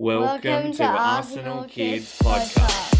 Welcome, to, Arsenal Kids Podcast.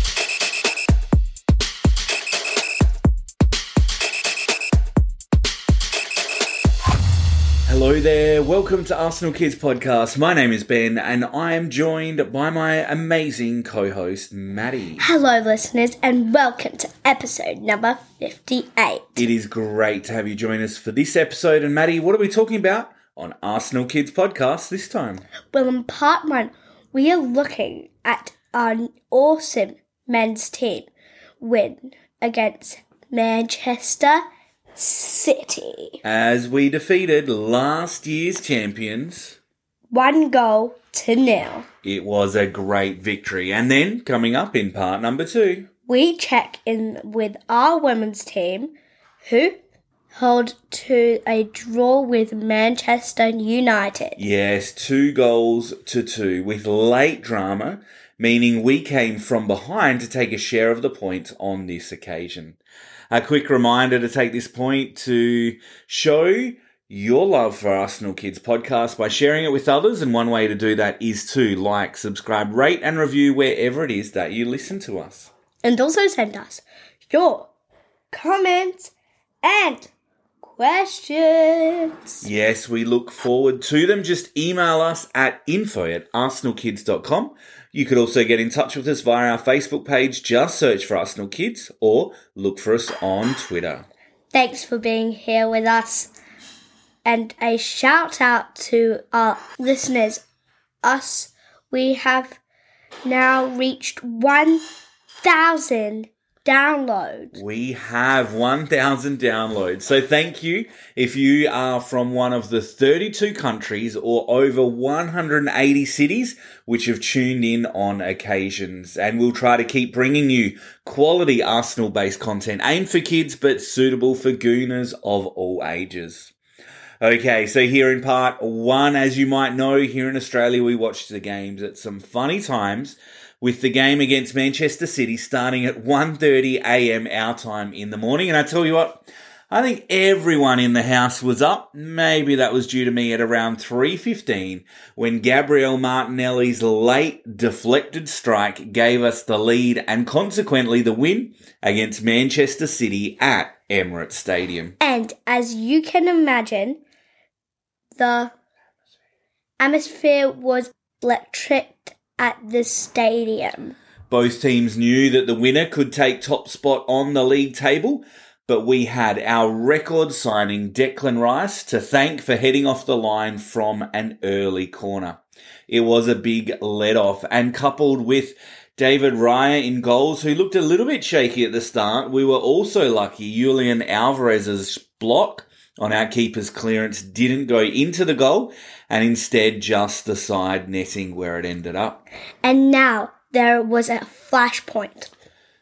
Hello there, welcome to Arsenal Kids Podcast. My name is Ben and I am joined by my amazing co host, Madi. Hello, listeners, and welcome to episode number 58. It is great to have you join us for this episode. And Madi, what are we talking about on Arsenal Kids Podcast this time? Well, in part one, we are looking at an awesome men's team win against Manchester City. As we defeated last year's champions, One goal to nil. it was a great victory. And then, coming up in part number two, We check in with our women's team who held to a draw with Manchester United. Yes, two goals to two with late drama, meaning we came from behind to take a share of the points on this occasion. A quick reminder to take this point to show your love for Arsenal Kids podcast by sharing it with others. And one way to do that is to like, subscribe, rate, and review wherever it is that you listen to us. and also send us your comments and questions. Yes, we look forward to them. Just email us at info at arsenalkids.com. You could also get in touch with us via our Facebook page. Just search for Arsenal Kids or look for us on Twitter. Thanks for being here with us. And a shout out to our listeners. Us, we have now reached 1,000 downloads. We have 1,000 downloads. So thank you if you are from one of the 32 countries or over 180 cities which have tuned in on occasions. And we'll try to keep bringing you quality Arsenal based content aimed for kids but suitable for gooners of all ages. Okay, so here in part one, as you might know, here in Australia, we watch the games at some funny times with the game against Manchester City starting at 1.30am our time in the morning. And I tell you what, I think everyone in the house was up. Maybe that was due to me at around 3.15 when Gabriel Martinelli's late deflected strike gave us the lead and consequently the win against Manchester City at Emirates Stadium. And as you can imagine, the atmosphere was electric at the stadium. Both teams knew that the winner could take top spot on the league table, but we had our record signing Declan Rice to thank for heading off the line from an early corner. It was a big let off and coupled with David Raya in goals, who looked a little bit shaky at the start. We were also lucky Julian Alvarez's block on our keeper's clearance didn't go into the goal and instead just the side netting where it ended up. And now there was a flashpoint.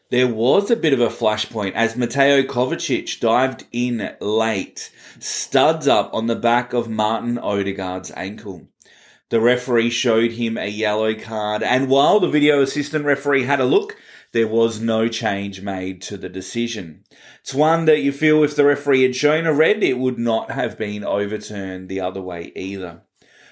There was a bit of a flashpoint as Mateo Kovacic dived in late, studs up on the back of Martin Odegaard's ankle. The referee showed him a yellow card, and while the video assistant referee had a look, there was no change made to the decision. It's one that you feel if the referee had shown a red, it would not have been overturned the other way either.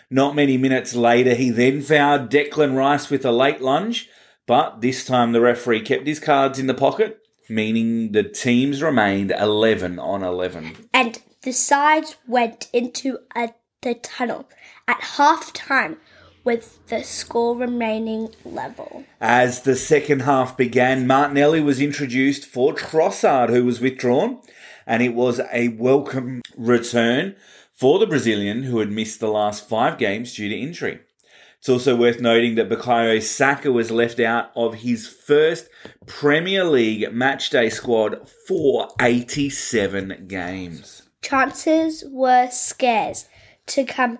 Not many minutes later, he then fouled Declan Rice with a late lunge, but this time the referee kept his cards in the pocket, meaning the teams remained 11 on 11. And the sides went into a, the tunnel at half time with the score remaining level. As the second half began, Martinelli was introduced for Trossard, who was withdrawn, and it was a welcome return for the Brazilian who had missed the last five games due to injury. It's also worth noting that Bukayo Saka was left out of his first Premier League matchday squad for 87 games. Chances were scarce to come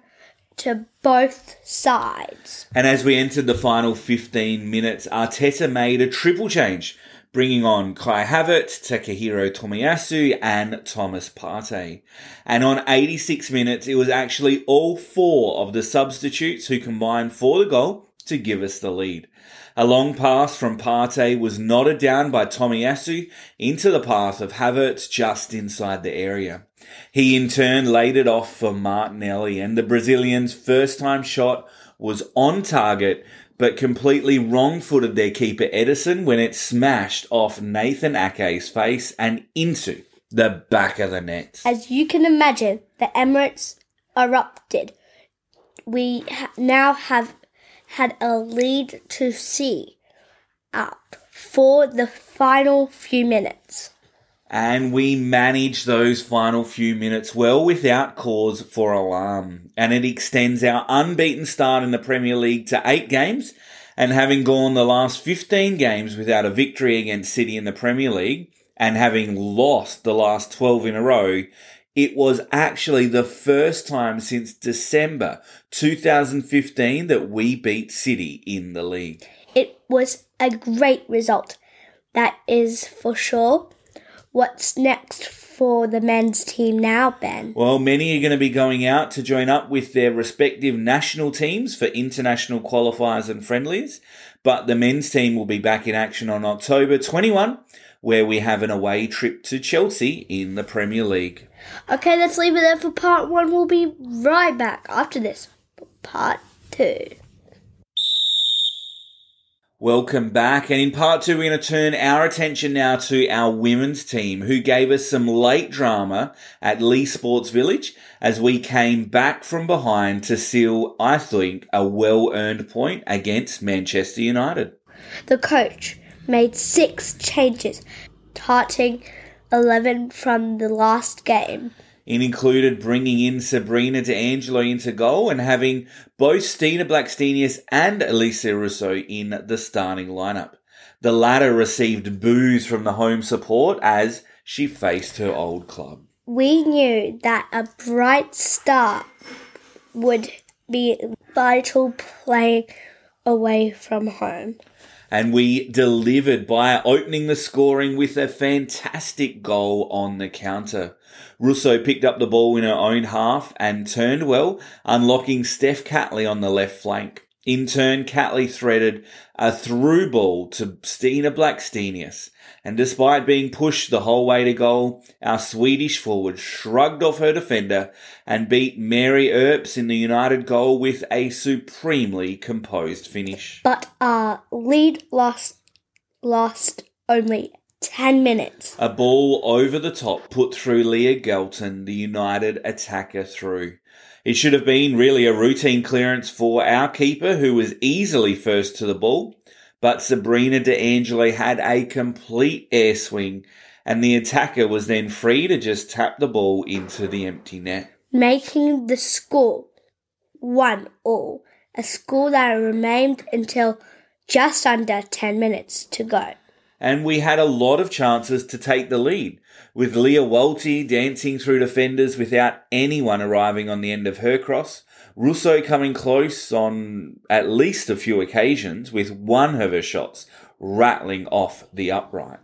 to both sides. And as we entered the final 15 minutes, Arteta made a triple change, bringing on Kai Havertz, Takahiro Tomiyasu, and Thomas Partey. And on 86 minutes, it was actually all four of the substitutes who combined for the goal to give us the lead. A long pass from Partey was nodded down by Tomiyasu into the path of Havertz just inside the area. He in turn laid it off for Martinelli, and the Brazilian's first time shot was on target but completely wrong footed their keeper Ederson when it smashed off Nathan Ake's face and into the back of the net. As you can imagine, the Emirates erupted. We ha- now have had a lead to see out for the final few minutes. And we manage those final few minutes well without cause for alarm. And it extends our unbeaten start in the Premier League to eight games. And having gone the last 15 games without a victory against City in the Premier League, and having lost the last 12 in a row, it was actually the first time since December 2015 that we beat City in the league. It was a great result, that is for sure. What's next for the men's team now, Ben? Well, many are going to be going out to join up with their respective national teams for international qualifiers and friendlies, but the men's team will be back in action on October 21 where we have an away trip to Chelsea in the Premier League. Okay, let's leave it there for part one. We'll be right back after this. Part two. Welcome back. And in part two, we're going to turn our attention now to our women's team who gave us some late drama at Leigh Sports Village as we came back from behind to seal, I think, a well earned point against Manchester United. The coach made six changes, starting 11 from the last game. It included bringing in Sabrina D'Angelo into goal and having both Stina Blackstenius and Alessia Russo in the starting lineup. The latter received boos from the home support as she faced her old club. We knew that a bright start would be vital playing away from home and we delivered by opening the scoring with a fantastic goal on the counter. Russo picked up the ball in her own half and turned well, unlocking Steph Catley on the left flank. In turn, Catley threaded a through ball to Stina Blackstenius, and despite being pushed the whole way to goal, our Swedish forward shrugged off her defender and beat Mary Earps in the United goal with a supremely composed finish. But our lead lost lost only 10 minutes. A ball over the top put through Leah Galton, the United attacker through. It should have been really a routine clearance for our keeper, who was easily first to the ball, but Sabrina D'Angelo had a complete air swing, and the attacker was then free to just tap the ball into the empty net. Making the score one all, a score that remained until just under 10 minutes to go and we had a lot of chances to take the lead, with Lia Walti dancing through defenders without anyone arriving on the end of her cross, Russo coming close on at least a few occasions, with one of her shots rattling off the upright.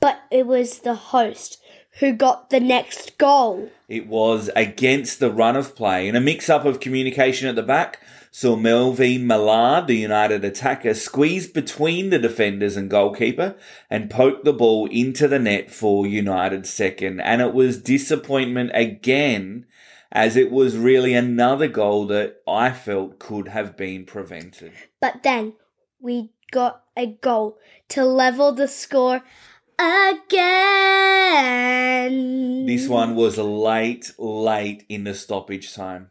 But it was the host who got the next goal. It was against the run of play and a mix up of communication at the back saw Melvine Malard, the United attacker, squeeze between the defenders and goalkeeper and poke the ball into the net for United second. And it was disappointment again, as it was really another goal that I felt could have been prevented. But then we got a goal to level the score again. This one was late, late in the stoppage time.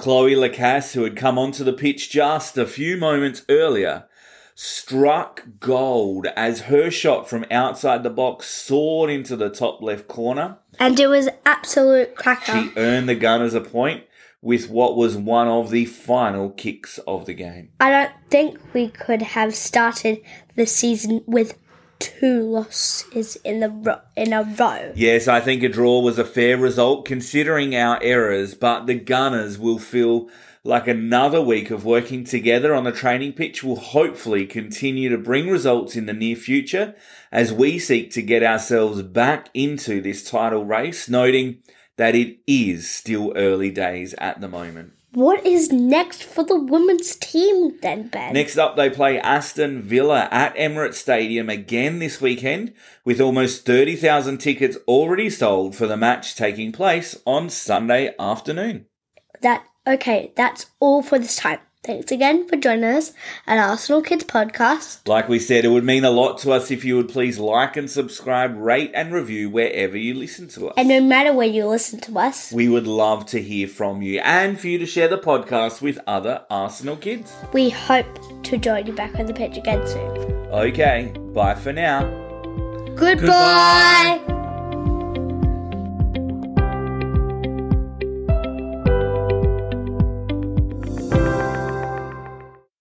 Cloe Lacasse, who had come onto the pitch just a few moments earlier, struck gold as her shot from outside the box soared into the top left corner. And it was absolute cracker. She earned the Gunners a point with what was one of the final kicks of the game. I don't think we could have started the season with two losses in the ro- in a row. Yes, I think a draw was a fair result considering our errors, but the Gunners will feel like another week of working together on the training pitch will hopefully continue to bring results in the near future as we seek to get ourselves back into this title race, noting that it is still early days at the moment. What is next for the women's team then, Ben? Next up, they play Aston Villa at Emirates Stadium again this weekend, with almost 30,000 tickets already sold for the match taking place on Sunday afternoon. That okay, that's all for this time. Thanks again for joining us at Arsenal Kids Podcast. Like we said, it would mean a lot to us if you would please like and subscribe, rate and review wherever you listen to us. And no matter where you listen to us, we would love to hear from you and for you to share the podcast with other Arsenal kids. we hope to join you back on the pitch again soon. Okay, bye for now. Goodbye.